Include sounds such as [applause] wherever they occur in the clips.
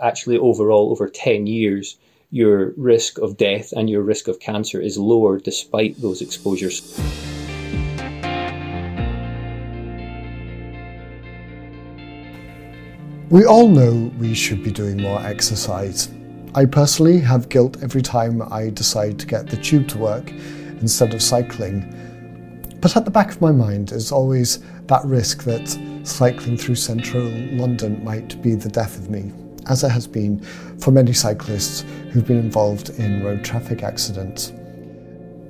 Actually, overall, over 10 years, your risk of death and your risk of cancer is lower despite those exposures. We all know we should be doing more exercise. I personally have guilt every time I decide to get the tube to work instead of cycling. But at the back of my mind is always that risk that cycling through central London might be the death of me, as it has been for many cyclists who've been involved in road traffic accidents.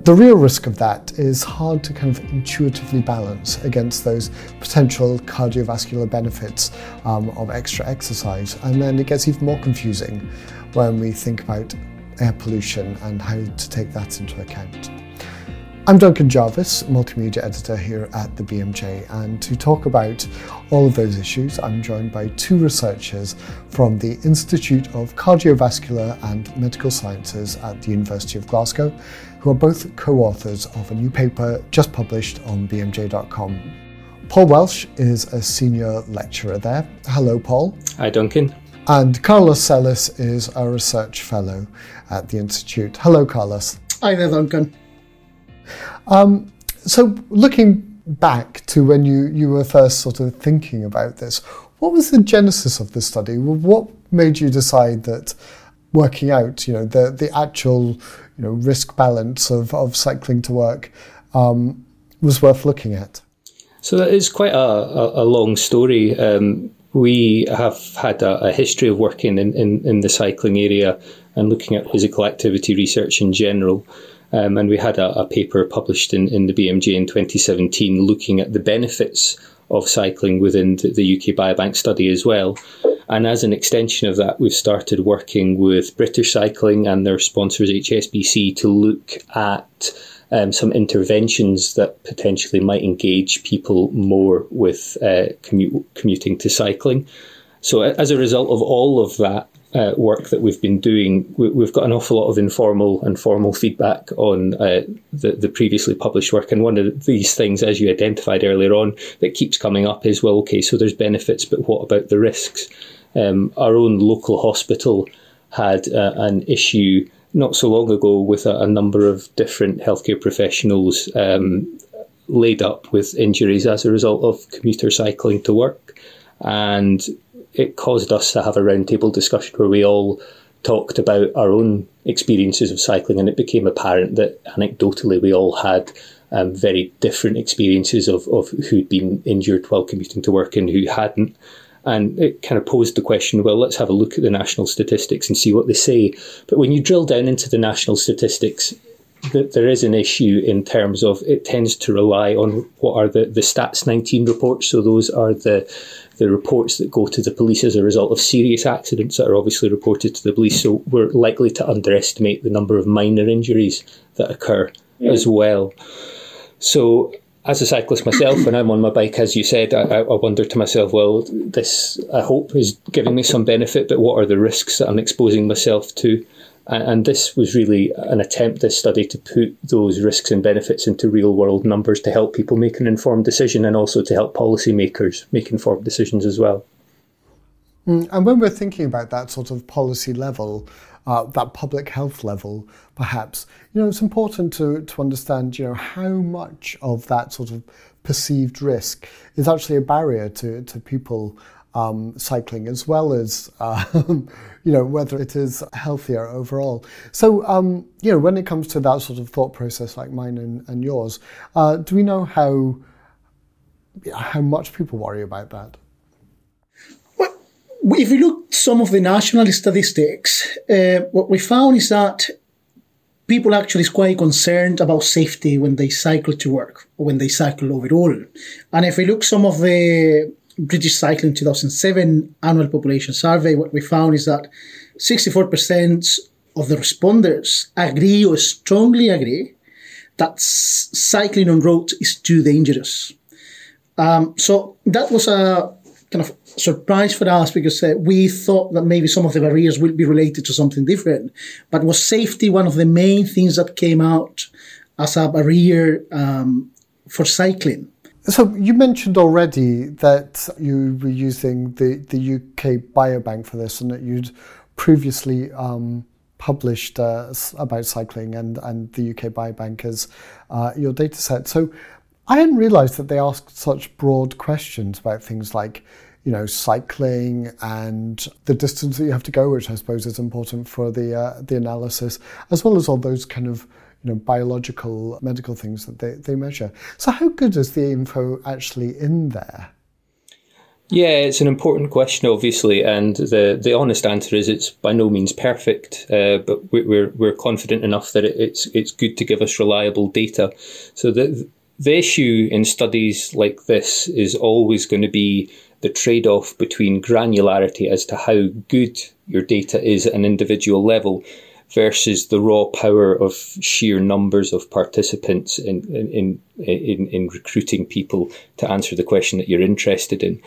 The real risk of that is hard to kind of intuitively balance against those potential cardiovascular benefits um, of extra exercise. And then it gets even more confusing when we think about air pollution and how to take that into account. I'm Duncan Jarvis, multimedia editor here at the BMJ, and to talk about all of those issues, I'm joined by two researchers from the Institute of Cardiovascular and Medical Sciences at the University of Glasgow, who are both co authors of a new paper just published on BMJ.com. Paul Welsh is a senior lecturer there. Hello, Paul. Hi, Duncan. And Carlos Celis is a research fellow at the Institute. Hello, Carlos. Hi there, Duncan. Um, so, looking back to when you, you were first sort of thinking about this, what was the genesis of the study? What made you decide that working out, you know, the, the actual, you know, risk balance of, of cycling to work um, was worth looking at? So that is quite a, a, a long story. Um, we have had a, a history of working in, in, in, the cycling area and looking at physical activity research in general. Um, and we had a, a, paper published in, in the BMJ in 2017 looking at the benefits of cycling within the, UK Biobank study as well. And as an extension of that, we've started working with British Cycling and their sponsors HSBC to look at um, some interventions that potentially might engage people more with uh, commu- commuting to cycling. So, as a result of all of that, uh, work that we've been doing, we, have got an awful lot of informal and formal feedback on uh, the, the previously published work. And one of these things, as you identified earlier on, that keeps coming up is well, okay, so there's benefits, but what about the risks? Um, our own local hospital had uh, an issue not so long ago with a, a number of different healthcare professionals um, laid up with injuries as a result of commuter cycling to work. And it caused us to have a roundtable discussion where we all talked about our own experiences of cycling, and it became apparent that anecdotally we all had um, very different experiences of, of who'd been injured while commuting to work and who hadn't. And it kind of posed the question well, let's have a look at the national statistics and see what they say. But when you drill down into the national statistics, that there is an issue in terms of it tends to rely on what are the, the Stats 19 reports. So those are the the reports that go to the police as a result of serious accidents that are obviously reported to the police. So we're likely to underestimate the number of minor injuries that occur yeah. as well. So as a cyclist myself, when I'm on my bike, as you said, I, I, wonder to myself, well, this I hope is giving me some benefit, but what are the risks that I'm exposing myself to? And this was really an attempt, this study, to put those risks and benefits into real world numbers to help people make an informed decision and also to help policymakers make informed decisions as well. Mm, and when we're thinking about that sort of policy level, uh, that public health level, perhaps, you know, it's important to, to understand, you know, how much of that sort of perceived risk is actually a barrier to, to people um, cycling as well as uh, [laughs] you know whether it is healthier overall. So um, you know when it comes to that sort of thought process like mine and, and yours, uh, do we know how how much people worry about that? Well, if you look some of the national statistics, uh, what we found is that people actually is quite concerned about safety when they cycle to work or when they cycle overall. And if we look some of the British Cycling 2007 annual population survey, what we found is that 64% of the respondents agree or strongly agree that cycling on roads is too dangerous. Um, so that was a kind of surprise for us because uh, we thought that maybe some of the barriers will be related to something different. But was safety one of the main things that came out as a barrier um, for cycling? So you mentioned already that you were using the, the UK Biobank for this and that you'd previously um, published uh, about cycling and, and the UK Biobank as uh, your data set. So I hadn't realised that they asked such broad questions about things like you know, cycling and the distance that you have to go, which I suppose is important for the uh, the analysis, as well as all those kind of you know biological medical things that they, they measure. So how good is the info actually in there? Yeah, it's an important question, obviously, and the, the honest answer is it's by no means perfect, uh, but we're we're confident enough that it's it's good to give us reliable data. So the the issue in studies like this is always going to be the trade off between granularity as to how good your data is at an individual level versus the raw power of sheer numbers of participants in, in, in, in, recruiting people to answer the question that you're interested in.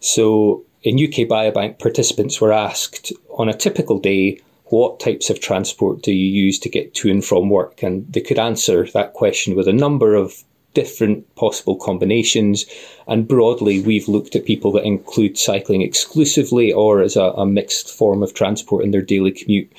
So in UK Biobank, participants were asked on a typical day, what types of transport do you use to get to and from work? And they could answer that question with a number of different possible combinations. And broadly, we've looked at people that include cycling exclusively or as a, a mixed form of transport in their daily commute.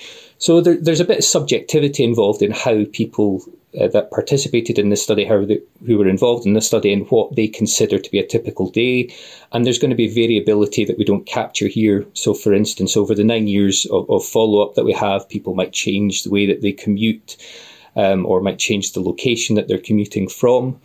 So there, there's a bit of subjectivity involved in how people uh, that participated in the study, how they, who were involved in the study, and what they consider to be a typical day. And there's going to be variability that we don't capture here. So, for instance, over the nine years of, of follow up that we have, people might change the way that they commute um, or might change the location that they're commuting from.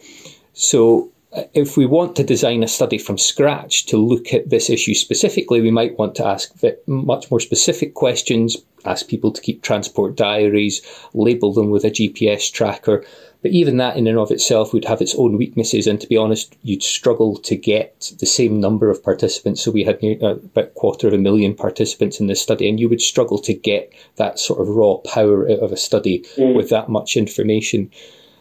So, if we want to design a study from scratch to look at this issue specifically, we might want to ask much more specific questions, ask people to keep transport diaries, label them with a GPS tracker. But even that in and of itself would have its own weaknesses. And to be honest, you'd struggle to get the same number of participants. So we had near, uh, about a quarter of a million participants in this study, and you would struggle to get that sort of raw power of a study mm. with that much information.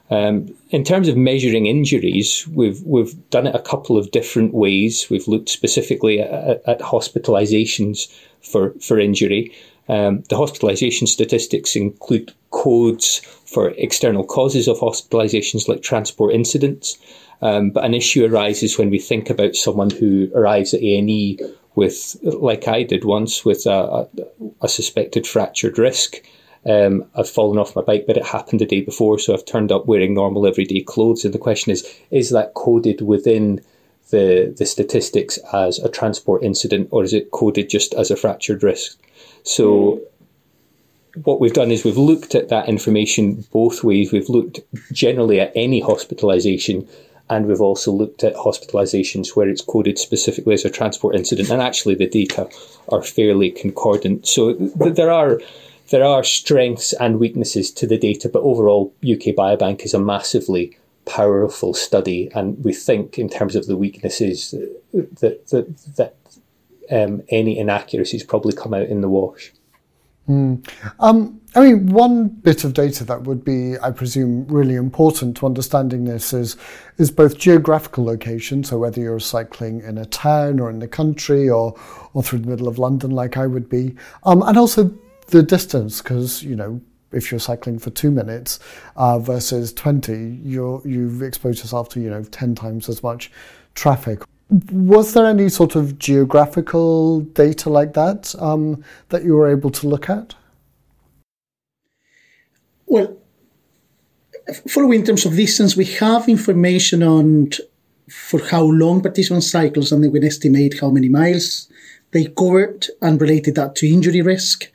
Um, in terms of measuring injuries, we've we've done it a couple of different ways. We've looked specifically at, at hospitalizations for for injury. Um, the hospitalisation statistics include codes for external causes of hospitalisations like transport incidents. Um, but an issue arises when we think about someone who arrives at A&E with, like I did once, with a, a suspected fractured wrist. Um, I've fallen off my bike, but it happened the day before, so I've turned up wearing normal everyday clothes. And the question is, is that coded within the the statistics as a transport incident, or is it coded just as a fractured wrist? So what we've done is we've looked at that information both ways. We've looked generally at any hospitalisation and we've also looked at hospitalisations where it's coded specifically as a transport incident, and actually the data are fairly concordant. So th- there are there are strengths and weaknesses to the data, but overall, UK Biobank is a massively powerful study, and we think in terms of the weaknesses that that, that um, any inaccuracies probably come out in the wash. Mm. Um, I mean, one bit of data that would be, I presume, really important to understanding this is is both geographical location, so whether you're cycling in a town or in the country or or through the middle of London, like I would be, um, and also the distance, because you know if you're cycling for two minutes uh, versus 20, you're, you've exposed yourself to, you know, 10 times as much traffic. Was there any sort of geographical data like that um, that you were able to look at? Well, following in terms of distance, we have information on for how long participants cycles, and then we estimate how many miles they covered and related that to injury risk.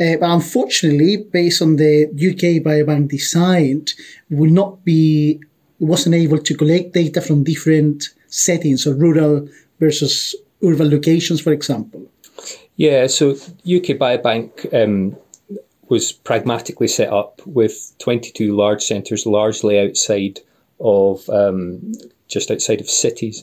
Uh, but unfortunately, based on the UK Biobank design, will not be wasn't able to collect data from different settings, so rural versus urban locations, for example. Yeah, so UK Biobank um, was pragmatically set up with 22 large centres, largely outside of um, just outside of cities.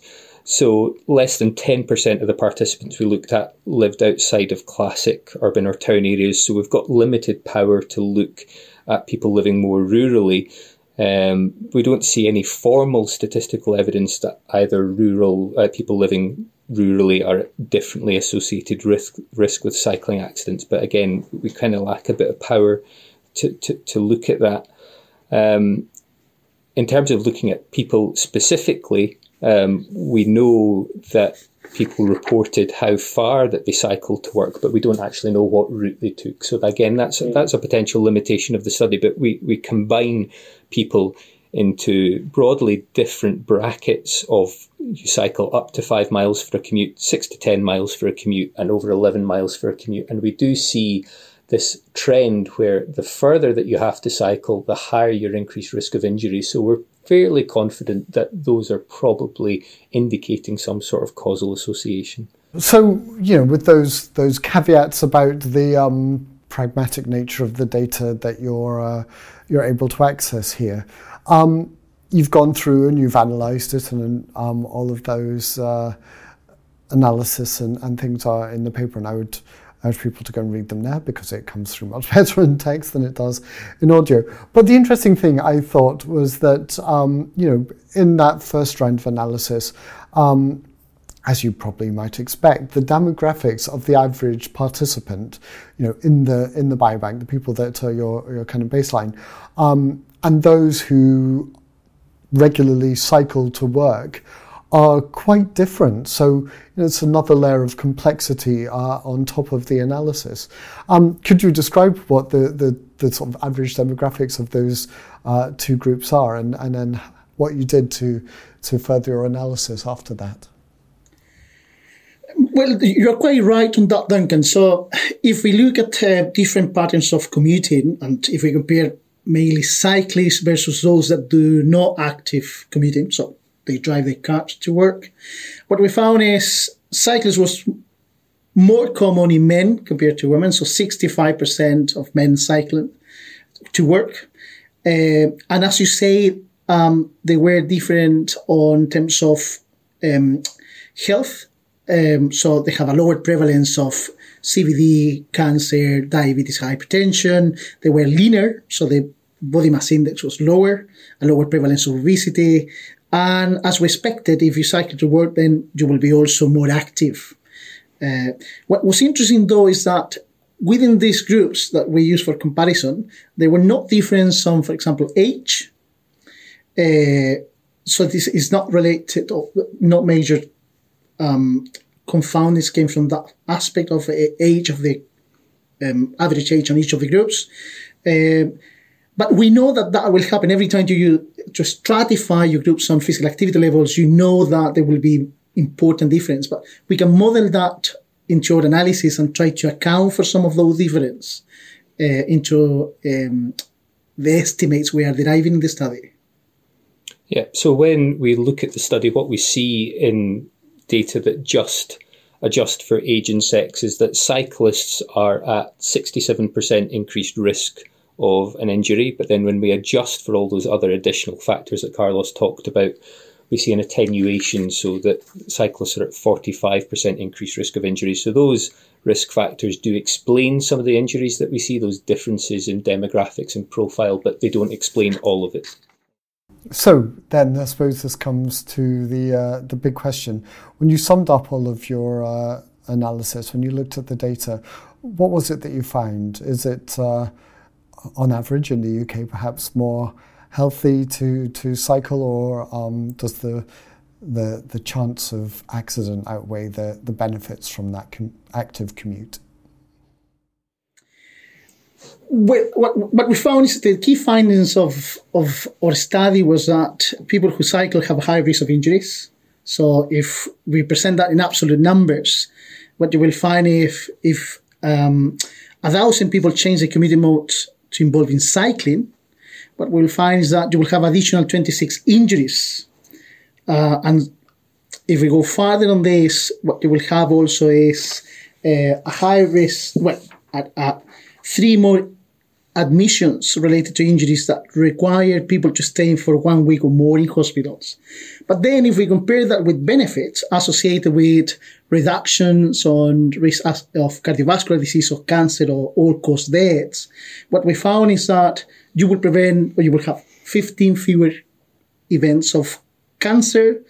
So less than 10% of the participants we looked at lived outside of classic urban or town areas. So we've got limited power to look at people living more rurally. Um, we don't see any formal statistical evidence that either rural uh, people living rurally are differently associated risk risk with cycling accidents. But again, we kind of lack a bit of power to, to, to look at that. Um, in terms of looking at people specifically, Um, we know that people reported how far that they cycled to work, but we don't actually know what route they took. So again, that's that's a potential limitation of the study. But we we combine people into broadly different brackets of you cycle up to five miles for a commute, six to ten miles for a commute, and over eleven miles for a commute, and we do see this trend where the further that you have to cycle, the higher your increased risk of injury. So we're fairly confident that those are probably indicating some sort of causal association. So, you know, with those those caveats about the um, pragmatic nature of the data that you're uh, you're able to access here, um, you've gone through and you've analysed it, and um, all of those uh, analysis and, and things are in the paper. And I would urge people to go and read them now because it comes through much [laughs] better in text than it does in audio. But the interesting thing I thought was that, um, you know, in that first round of analysis, um, as you probably might expect, the demographics of the average participant, you know, in the in the biobank, the people that are your your kind of baseline, um, and those who regularly cycle to work are quite different. So you know, it's another layer of complexity uh, on top of the analysis. Um, could you describe what the, the, the, sort of average demographics of those uh, two groups are and, and then what you did to, to further your analysis after that? Well, you're quite right on that, Duncan. So, if we look at uh, different patterns of commuting, and if we compare mainly cyclists versus those that do not active commuting, so they drive their cars to work. What we found is cyclists was more common in men compared to women. So 65% of men cycling to work. Uh, and as you say, um, they were different on terms of um, health. Um, so they have a lower prevalence of CVD, cancer, diabetes, hypertension. They were leaner, so the body mass index was lower, a lower prevalence of obesity, and as we expected, if you cycle to work, then you will be also more active. Uh, what was interesting though is that within these groups that we use for comparison, they were not different on, for example, age. Uh, so this is not related or not major um, confoundings came from that aspect of age of the um, average age on each of the groups. Uh, but we know that that will happen every time you to stratify your groups on physical activity levels. You know that there will be important difference, but we can model that into our analysis and try to account for some of those differences uh, into um, the estimates we are deriving in the study. Yeah. So when we look at the study, what we see in data that just adjust for age and sex is that cyclists are at 67% increased risk of an injury. But then when we adjust for all those other additional factors that Carlos talked about, we see an attenuation so that cyclists are at 45% increased risk of injury. So those risk factors do explain some of the injuries that we see, those differences in demographics and profile, but they don't explain all of it. So then, I suppose this comes to the uh, the big question: when you summed up all of your uh, analysis, when you looked at the data, what was it that you found? Is it uh, on average in the UK perhaps more healthy to, to cycle, or um, does the, the, the chance of accident outweigh the, the benefits from that com- active commute? What, what we found is the key findings of, of our study was that people who cycle have a high risk of injuries. So if we present that in absolute numbers, what you will find if if um, a thousand people change their commuting mode to involve in cycling, what we'll find is that you will have additional 26 injuries. Uh, and if we go further on this, what you will have also is uh, a high risk, well, uh, three more admissions related to injuries that require people to stay for one week or more in hospitals. But then if we compare that with benefits associated with reductions on risk of cardiovascular disease or cancer or all-cause deaths, what we found is that you will prevent or you will have 15 fewer events of cancer,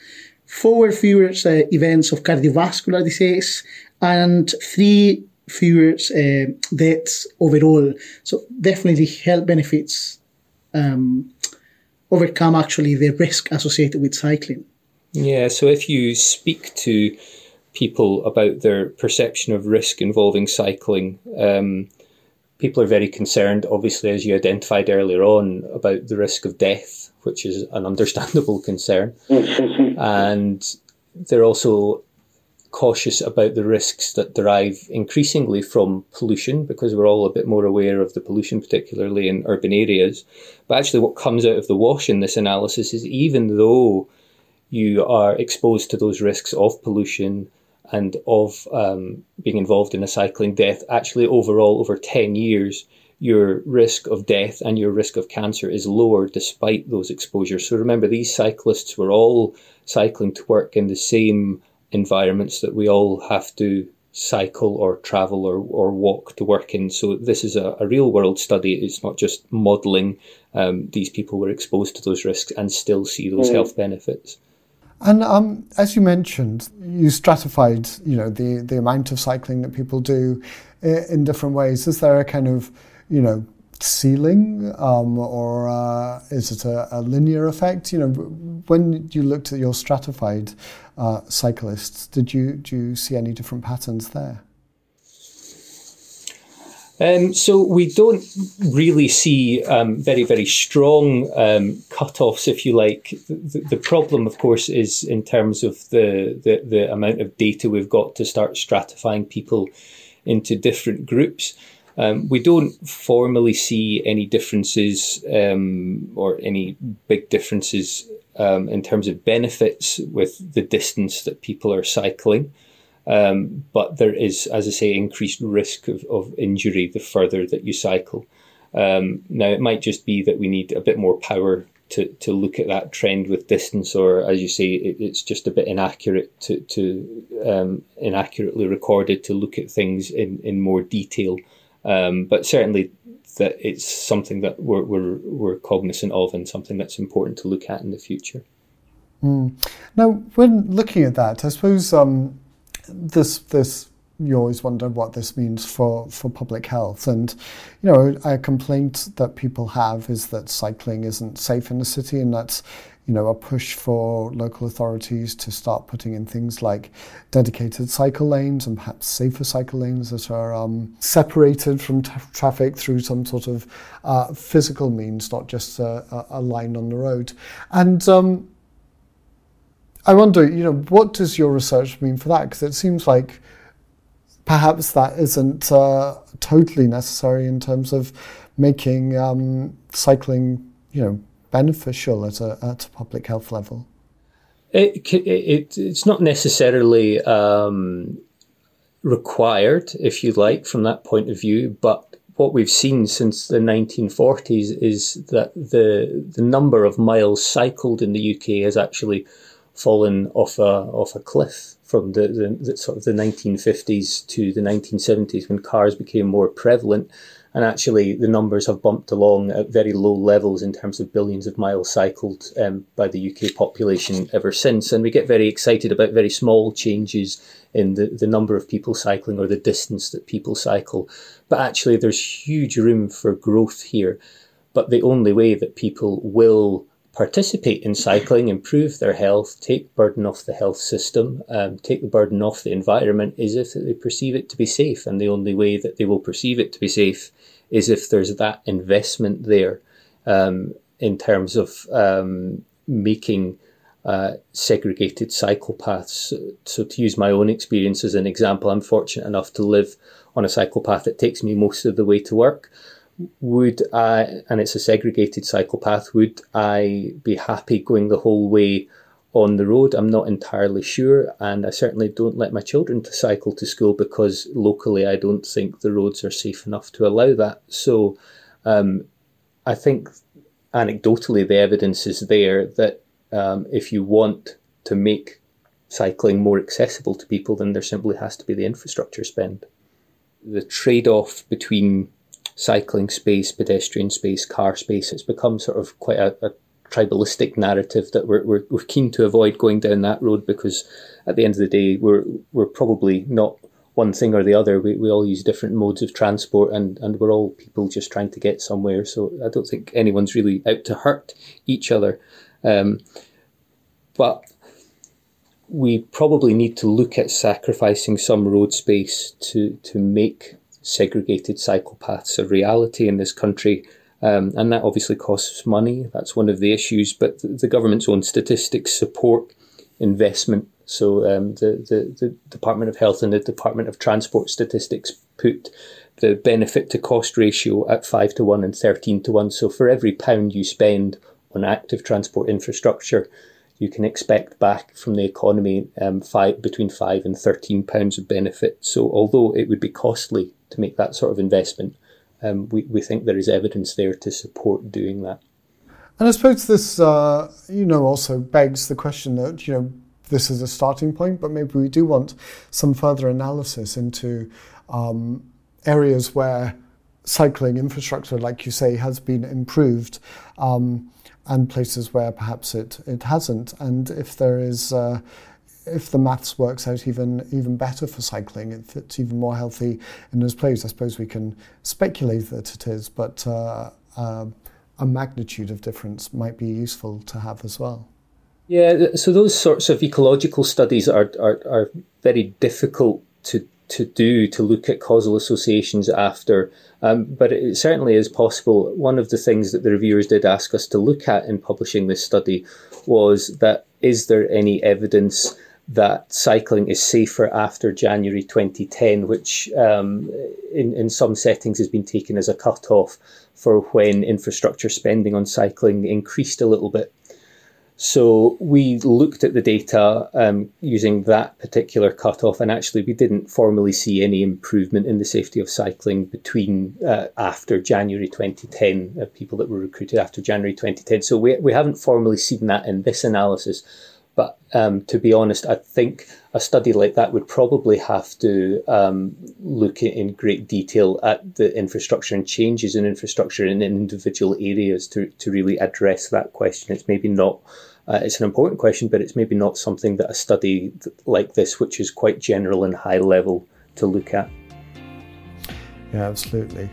four fewer uh, events of cardiovascular disease, and three fewer uh, deaths overall. So definitely health benefits um, overcome actually the risk associated with cycling. Yeah, so if you speak to people about their perception of risk involving cycling, um, people are very concerned, obviously, as you identified earlier on, about the risk of death, which is an [laughs] understandable concern. [laughs] and they're also cautious about the risks that derive increasingly from pollution because we're all a bit more aware of the pollution, particularly in urban areas. But actually, what comes out of the wash in this analysis is even though you are exposed to those risks of pollution and of um, being involved in a cycling death, actually, overall, over 10 years, your risk of death and your risk of cancer is lower despite those exposures. So remember, these cyclists were all cycling to work in the same environments that we all have to cycle or travel or, or walk to work in. So this is a, a real world study. It's not just modelling. Um, these people were exposed to those risks and still see those mm. health benefits. And um, as you mentioned, you stratified, you know, the, the amount of cycling that people do in different ways. Is there a kind of, you know, ceiling, um, or uh, is it a, a, linear effect? You know, when you looked at your stratified uh, cyclists, did you do you see any different patterns there? Um, so we don't really see um, very, very strong um, cut-offs, if you like. The, the, problem, of course, is in terms of the, the, the amount of data we've got to start stratifying people into different groups. Um, we don't formally see any differences um, or any big differences um, in terms of benefits with the distance that people are cycling. Um, but there is, as I say, increased risk of, of injury the further that you cycle. Um, now, it might just be that we need a bit more power to, to look at that trend with distance, or as you say, it, it's just a bit inaccurate to, to um, inaccurately recorded to look at things in, in more detail. Um, but certainly, that it's something that we're, we're, we're cognizant of and something that's important to look at in the future. Mm. Now, when looking at that, I suppose um, this this you always wonder what this means for, for public health. And, you know, a complaint that people have is that cycling isn't safe in the city, and that's, you know, a push for local authorities to start putting in things like dedicated cycle lanes and perhaps safer cycle lanes that are um, separated from t- traffic through some sort of uh, physical means, not just a, a, line on the road. And, um, I wonder, you know, what does your research mean for that? Because it seems like perhaps that isn't uh, totally necessary in terms of making um, cycling, you know, beneficial at a, at a public health level. It, it, it's not necessarily um, required, if you like, from that point of view, but what we've seen since the 1940s is that the the number of miles cycled in the UK has actually fallen off a off a cliff from the, the, the, sort of the 1950s to the 1970s when cars became more prevalent and actually the numbers have bumped along at very low levels in terms of billions of miles cycled um, by the UK population ever since. And we get very excited about very small changes in the, the number of people cycling or the distance that people cycle. But actually there's huge room for growth here. But the only way that people will participate in cycling, improve their health, take burden off the health system, um, take the burden off the environment is if they perceive it to be safe. And the only way that they will perceive it to be safe is if there's that investment there um, in terms of um, making uh, segregated cycle paths. So, to use my own experience as an example, I'm fortunate enough to live on a cycle path that takes me most of the way to work would I, and it's a segregated cycle path, would I be happy going the whole way on the road? I'm not entirely sure, and I certainly don't let my children to cycle to school because locally I don't think the roads are safe enough to allow that. So um, I think anecdotally the evidence is there that um, if you want to make cycling more accessible to people, then there simply has to be the infrastructure spend. The trade off between cycling space, pedestrian space, car space. It's become sort of quite a, a tribalistic narrative that we're, we're, we're keen to avoid going down that road because at the end of the day, we're, we're probably not one thing or the other. We, we all use different modes of transport and, and we're all people just trying to get somewhere. So I don't think anyone's really out to hurt each other. Um, but we probably need to look at sacrificing some road space to, to make segregated cycle paths a reality in this country. Um, and that obviously costs money. That's one of the issues. But the government's own statistics support investment. So um, the, the, the Department of Health and the Department of Transport statistics put the benefit to cost ratio at 5 to 1 and 13 to 1. So for every pound you spend on active transport infrastructure, you can expect back from the economy um, five, between 5 and 13 pounds of benefit. So although it would be costly to make that sort of investment, um, we, we think there is evidence there to support doing that. And I suppose this, uh, you know, also begs the question that, you know, this is a starting point, but maybe we do want some further analysis into um, areas where cycling infrastructure, like you say, has been improved, um, and places where perhaps it, it hasn't. And if there is, uh, if the maths works out even even better for cycling, if it's even more healthy in those places, I suppose we can speculate that it is, but uh, uh, a magnitude of difference might be useful to have as well. Yeah, so those sorts of ecological studies are, are, are very difficult to to do to look at causal associations after, um, but it certainly is possible. One of the things that the reviewers did ask us to look at in publishing this study was that is there any evidence that cycling is safer after January 2010, which um, in, in some settings has been taken as a cut-off for when infrastructure spending on cycling increased a little bit. So we looked at the data um, using that particular cutoff, and actually we didn't formally see any improvement in the safety of cycling between uh, after January 2010, uh, people that were recruited after January 2010. So we, we haven't formally seen that in this analysis. But um, to be honest, I think a study like that would probably have to um, look in great detail at the infrastructure and changes in infrastructure in individual areas to, to really address that question. It's maybe not, uh, it's an important question, but it's maybe not something that a study like this, which is quite general and high level, to look at. Yeah, absolutely.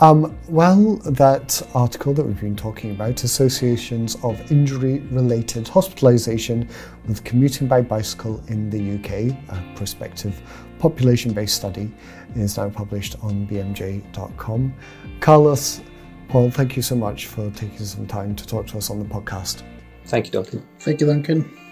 Um, well, that article that we've been talking about, Associations of Injury Related Hospitalisation with Commuting by Bicycle in the UK, a prospective population based study, is now published on bmj.com. Carlos, Paul, thank you so much for taking some time to talk to us on the podcast. Thank you, Duncan. Thank you, Duncan.